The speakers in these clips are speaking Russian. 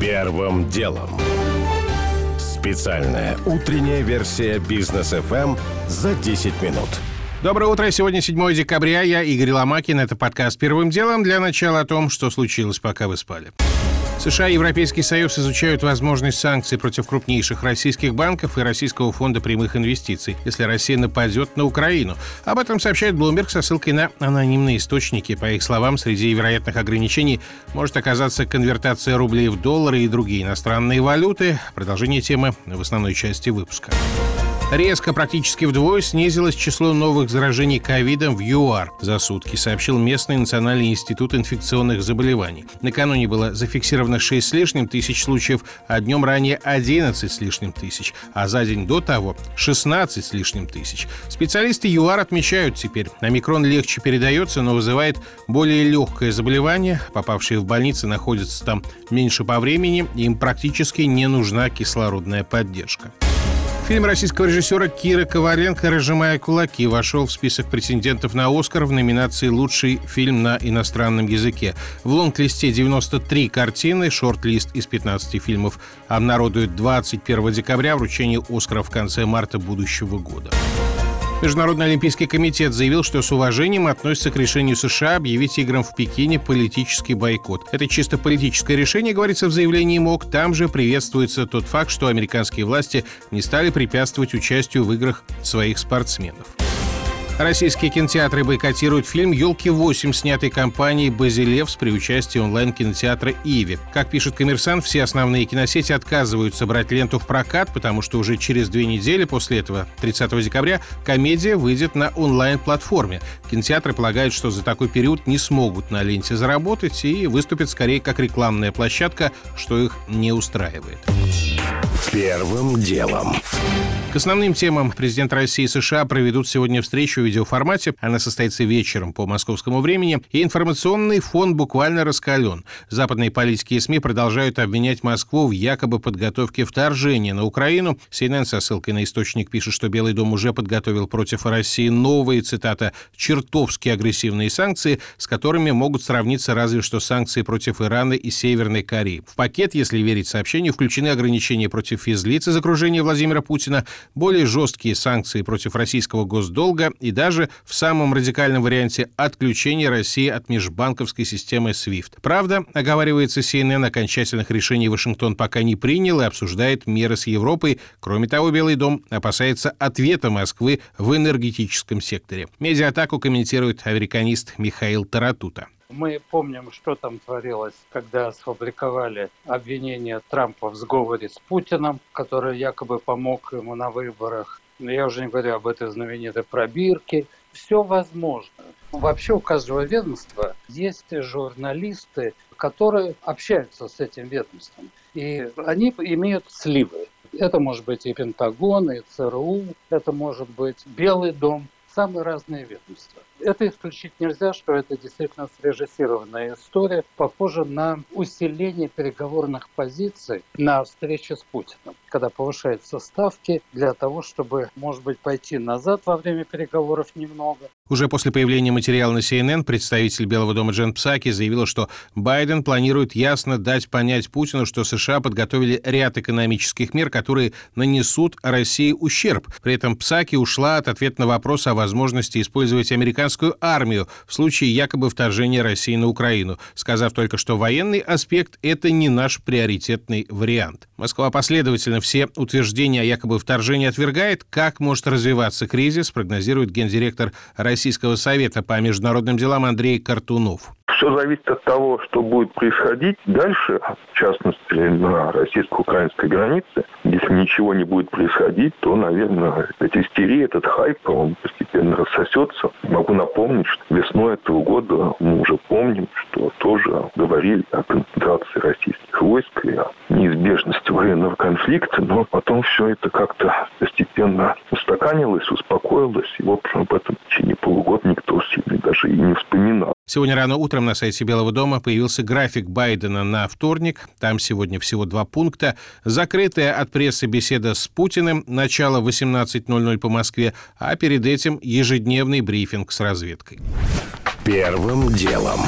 Первым делом. Специальная утренняя версия бизнес FM за 10 минут. Доброе утро. Сегодня 7 декабря. Я Игорь Ломакин. Это подкаст «Первым делом». Для начала о том, что случилось, пока вы спали. США и Европейский Союз изучают возможность санкций против крупнейших российских банков и Российского фонда прямых инвестиций, если Россия нападет на Украину. Об этом сообщает Bloomberg со ссылкой на анонимные источники. По их словам, среди вероятных ограничений может оказаться конвертация рублей в доллары и другие иностранные валюты. Продолжение темы в основной части выпуска. Резко, практически вдвое, снизилось число новых заражений ковидом в ЮАР за сутки, сообщил местный Национальный институт инфекционных заболеваний. Накануне было зафиксировано 6 с лишним тысяч случаев, а днем ранее 11 с лишним тысяч, а за день до того 16 с лишним тысяч. Специалисты ЮАР отмечают теперь, омикрон легче передается, но вызывает более легкое заболевание. Попавшие в больницы находятся там меньше по времени, им практически не нужна кислородная поддержка. Фильм российского режиссера Кира Коваленко «Разжимая кулаки» вошел в список претендентов на «Оскар» в номинации «Лучший фильм на иностранном языке». В лонг-листе 93 картины, шорт-лист из 15 фильмов обнародуют 21 декабря, вручение «Оскара» в конце марта будущего года. Международный олимпийский комитет заявил, что с уважением относится к решению США объявить играм в Пекине политический бойкот. Это чисто политическое решение, говорится в заявлении МОК. Там же приветствуется тот факт, что американские власти не стали препятствовать участию в играх своих спортсменов. Российские кинотеатры бойкотируют фильм «Елки-8», снятый компанией «Базилевс» при участии онлайн-кинотеатра «Иви». Как пишет «Коммерсант», все основные киносети отказываются брать ленту в прокат, потому что уже через две недели после этого, 30 декабря, комедия выйдет на онлайн-платформе. Кинотеатры полагают, что за такой период не смогут на ленте заработать и выступят скорее как рекламная площадка, что их не устраивает. Первым делом. К основным темам президент России и США проведут сегодня встречу в видеоформате. Она состоится вечером по московскому времени. И информационный фон буквально раскален. Западные политики и СМИ продолжают обвинять Москву в якобы подготовке вторжения на Украину. CNN со ссылкой на источник пишет, что Белый дом уже подготовил против России новые, цитата, «чертовски агрессивные санкции, с которыми могут сравниться разве что санкции против Ирана и Северной Кореи». В пакет, если верить сообщению, включены ограничения против физлиц из окружения Владимира Путина, более жесткие санкции против российского госдолга и даже в самом радикальном варианте отключение России от межбанковской системы SWIFT. Правда, оговаривается CNN, окончательных решений Вашингтон пока не принял и обсуждает меры с Европой. Кроме того, Белый дом опасается ответа Москвы в энергетическом секторе. Медиатаку комментирует американист Михаил Таратута. Мы помним, что там творилось, когда сфабриковали обвинение Трампа в сговоре с Путиным, который якобы помог ему на выборах. Я уже не говорю об этой знаменитой пробирке. Все возможно. Вообще у каждого ведомства есть журналисты, которые общаются с этим ведомством. И они имеют сливы. Это может быть и Пентагон, и ЦРУ, это может быть Белый дом, самые разные ведомства. Это исключить нельзя, что это действительно срежиссированная история, похожа на усиление переговорных позиций на встрече с Путиным, когда повышаются ставки для того, чтобы, может быть, пойти назад во время переговоров немного. Уже после появления материала на CNN представитель Белого дома Джен Псаки заявила, что Байден планирует ясно дать понять Путину, что США подготовили ряд экономических мер, которые нанесут России ущерб. При этом Псаки ушла от ответа на вопрос о возможности использовать американскую армию в случае якобы вторжения России на Украину, сказав только, что военный аспект – это не наш приоритетный вариант. Москва последовательно все утверждения о якобы вторжении отвергает. Как может развиваться кризис, прогнозирует гендиректор Российского совета по международным делам Андрей Картунов. Все зависит от того, что будет происходить дальше, в частности, на российско-украинской границе. Если ничего не будет происходить, то, наверное, эта истерия, этот хайп, он постепенно рассосется. Могу напомнить, что весной этого года мы уже помним, что тоже говорили о концентрации российских войск и о неизбежности военного конфликта, но потом все это как-то постепенно устаканилось, успокоилось, и, в общем, об этом в течение полугода никто сильно даже и не вспоминал. Сегодня рано утром на сайте Белого дома появился график Байдена на вторник. Там сегодня всего два пункта. Закрытая от прессы беседа с Путиным, начало 18.00 по Москве, а перед этим ежедневный брифинг с разведкой. Первым делом.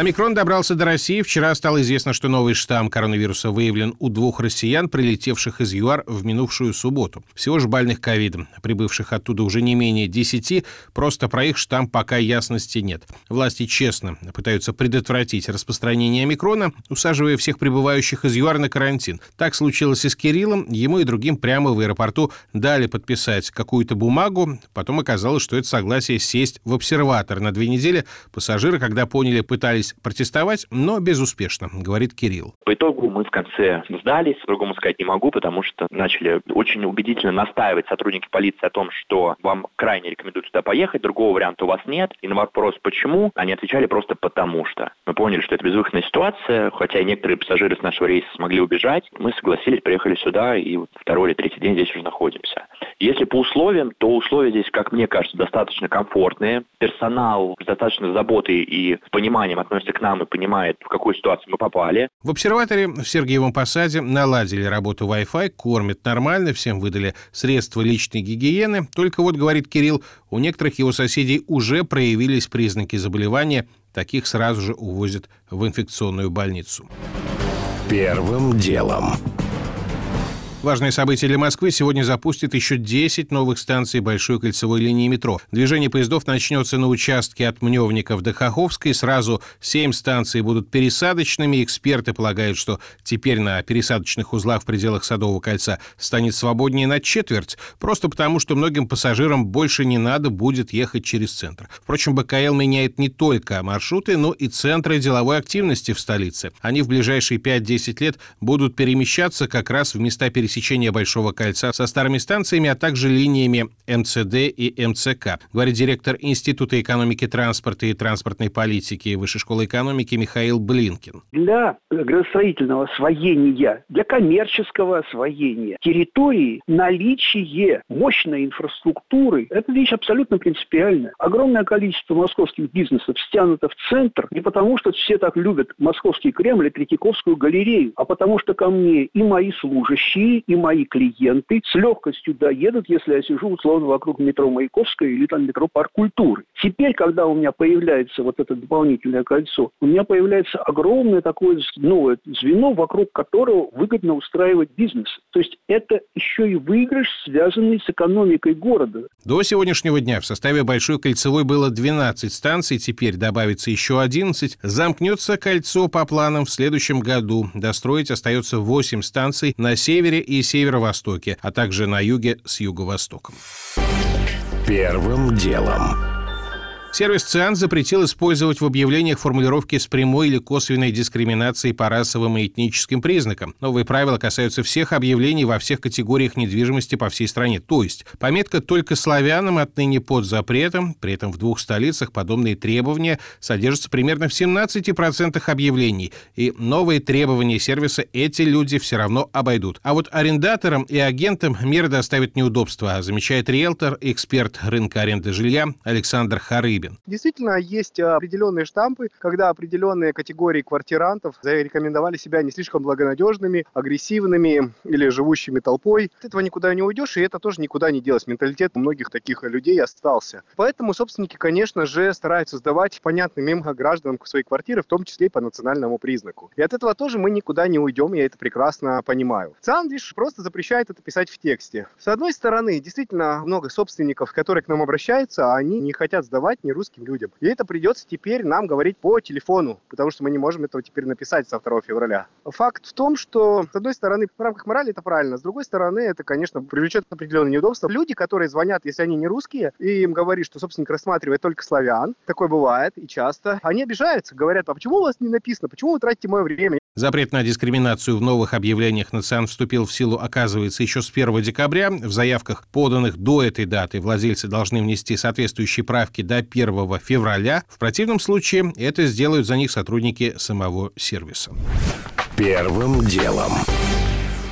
Омикрон добрался до России. Вчера стало известно, что новый штамм коронавируса выявлен у двух россиян, прилетевших из ЮАР в минувшую субботу. Всего же больных ковидом, прибывших оттуда уже не менее 10, просто про их штамм пока ясности нет. Власти честно пытаются предотвратить распространение омикрона, усаживая всех прибывающих из ЮАР на карантин. Так случилось и с Кириллом. Ему и другим прямо в аэропорту дали подписать какую-то бумагу. Потом оказалось, что это согласие сесть в обсерватор на две недели. Пассажиры, когда поняли, пытались пытались протестовать, но безуспешно, говорит Кирилл. По итогу мы в конце сдались, по-другому сказать не могу, потому что начали очень убедительно настаивать сотрудники полиции о том, что вам крайне рекомендуют туда поехать, другого варианта у вас нет. И на вопрос «почему?» они отвечали просто «потому что». Мы поняли, что это безвыходная ситуация, хотя и некоторые пассажиры с нашего рейса смогли убежать. Мы согласились, приехали сюда и второй или третий день здесь уже находимся. Если по условиям, то условия здесь, как мне кажется, достаточно комфортные. Персонал с достаточно заботой и пониманием относится к нам и понимает, в какую ситуацию мы попали. В обсерваторе в Сергиевом Посаде наладили работу Wi-Fi, кормят нормально, всем выдали средства личной гигиены. Только вот, говорит Кирилл, у некоторых его соседей уже проявились признаки заболевания. Таких сразу же увозят в инфекционную больницу. Первым делом. Важное событие для Москвы сегодня запустит еще 10 новых станций Большой кольцевой линии метро. Движение поездов начнется на участке от Мневников до Хоховской. Сразу 7 станций будут пересадочными. Эксперты полагают, что теперь на пересадочных узлах в пределах Садового кольца станет свободнее на четверть, просто потому, что многим пассажирам больше не надо будет ехать через центр. Впрочем, БКЛ меняет не только маршруты, но и центры деловой активности в столице. Они в ближайшие 5-10 лет будут перемещаться как раз в места пересадки пересечения Большого кольца со старыми станциями, а также линиями МЦД и МЦК, говорит директор Института экономики транспорта и транспортной политики Высшей школы экономики Михаил Блинкин. Для градостроительного освоения, для коммерческого освоения территории наличие мощной инфраструктуры – это вещь абсолютно принципиальная. Огромное количество московских бизнесов стянуто в центр не потому, что все так любят московский Кремль и Третьяковскую галерею, а потому что ко мне и мои служащие, и мои клиенты с легкостью доедут, если я сижу условно вокруг метро Маяковская или там метро Парк культуры. Теперь, когда у меня появляется вот это дополнительное кольцо, у меня появляется огромное такое новое звено, вокруг которого выгодно устраивать бизнес. То есть это еще и выигрыш, связанный с экономикой города. До сегодняшнего дня в составе Большой кольцевой было 12 станций, теперь добавится еще 11. Замкнется кольцо по планам в следующем году. Достроить остается 8 станций на севере и северо-востоке, а также на юге с юго-востоком. Первым делом. Сервис ЦИАН запретил использовать в объявлениях формулировки с прямой или косвенной дискриминацией по расовым и этническим признакам. Новые правила касаются всех объявлений во всех категориях недвижимости по всей стране. То есть пометка «только славянам» отныне под запретом, при этом в двух столицах подобные требования содержатся примерно в 17% объявлений. И новые требования сервиса эти люди все равно обойдут. А вот арендаторам и агентам меры доставят неудобства, замечает риэлтор, эксперт рынка аренды жилья Александр Харыбин. Рыбин. Действительно, есть определенные штампы, когда определенные категории квартирантов зарекомендовали себя не слишком благонадежными, агрессивными или живущими толпой. От этого никуда не уйдешь, и это тоже никуда не делось. Менталитет у многих таких людей остался. Поэтому собственники, конечно же, стараются сдавать понятным им гражданам свои квартиры, в том числе и по национальному признаку. И от этого тоже мы никуда не уйдем, я это прекрасно понимаю. Лишь просто запрещает это писать в тексте. С одной стороны, действительно много собственников, которые к нам обращаются, они не хотят сдавать, не русским людям. И это придется теперь нам говорить по телефону, потому что мы не можем этого теперь написать со 2 февраля. Факт в том, что, с одной стороны, в рамках морали это правильно, с другой стороны, это, конечно, привлечет определенные неудобства. Люди, которые звонят, если они не русские, и им говорит, что собственник рассматривает только славян, такое бывает и часто, они обижаются, говорят, а почему у вас не написано, почему вы тратите мое время? Запрет на дискриминацию в новых объявлениях на ЦИАН вступил в силу, оказывается, еще с 1 декабря. В заявках, поданных до этой даты, владельцы должны внести соответствующие правки до 1 февраля. В противном случае это сделают за них сотрудники самого сервиса. Первым делом.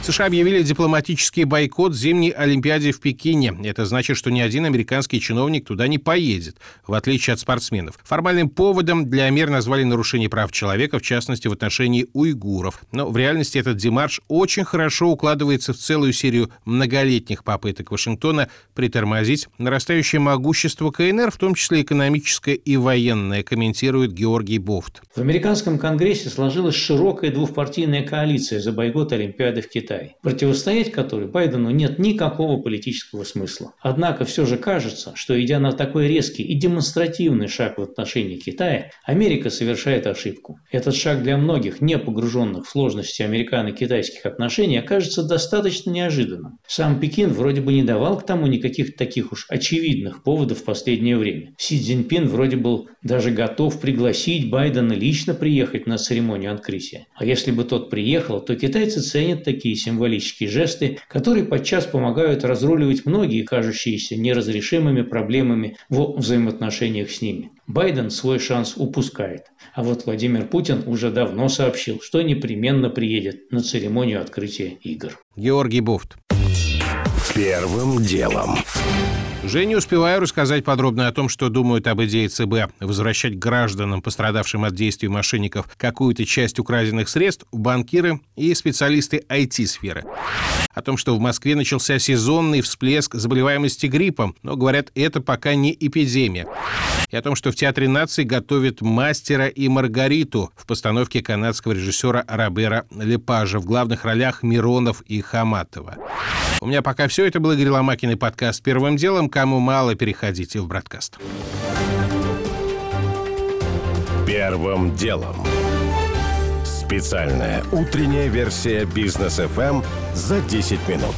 США объявили дипломатический бойкот зимней Олимпиаде в Пекине. Это значит, что ни один американский чиновник туда не поедет, в отличие от спортсменов. Формальным поводом для мер назвали нарушение прав человека, в частности, в отношении уйгуров. Но в реальности этот демарш очень хорошо укладывается в целую серию многолетних попыток Вашингтона притормозить нарастающее могущество КНР, в том числе экономическое и военное, комментирует Георгий Бофт. В американском конгрессе сложилась широкая двухпартийная коалиция за бойкот Олимпиады в Китае. Китай, противостоять которой Байдену нет никакого политического смысла. Однако все же кажется, что идя на такой резкий и демонстративный шаг в отношении Китая, Америка совершает ошибку. Этот шаг для многих, не погруженных в сложности американо-китайских отношений, окажется достаточно неожиданным. Сам Пекин вроде бы не давал к тому никаких таких уж очевидных поводов в последнее время. Си Цзиньпин вроде был даже готов пригласить Байдена лично приехать на церемонию открытия. А если бы тот приехал, то китайцы ценят такие символические жесты, которые подчас помогают разруливать многие кажущиеся неразрешимыми проблемами в взаимоотношениях с ними. Байден свой шанс упускает. А вот Владимир Путин уже давно сообщил, что непременно приедет на церемонию открытия игр. Георгий Буфт. Первым делом. Уже не успеваю рассказать подробно о том, что думают об идее ЦБ возвращать гражданам, пострадавшим от действий мошенников, какую-то часть украденных средств, банкиры и специалисты IT-сферы. О том, что в Москве начался сезонный всплеск заболеваемости гриппом, но, говорят, это пока не эпидемия. И о том, что в Театре нации готовят «Мастера и Маргариту» в постановке канадского режиссера Робера Лепажа в главных ролях Миронов и Хаматова. У меня пока все. Это был Игорь Ломакин и подкаст «Первым делом». Кому мало, переходите в бродкаст. Первым делом. Специальная утренняя версия бизнес FM за 10 минут.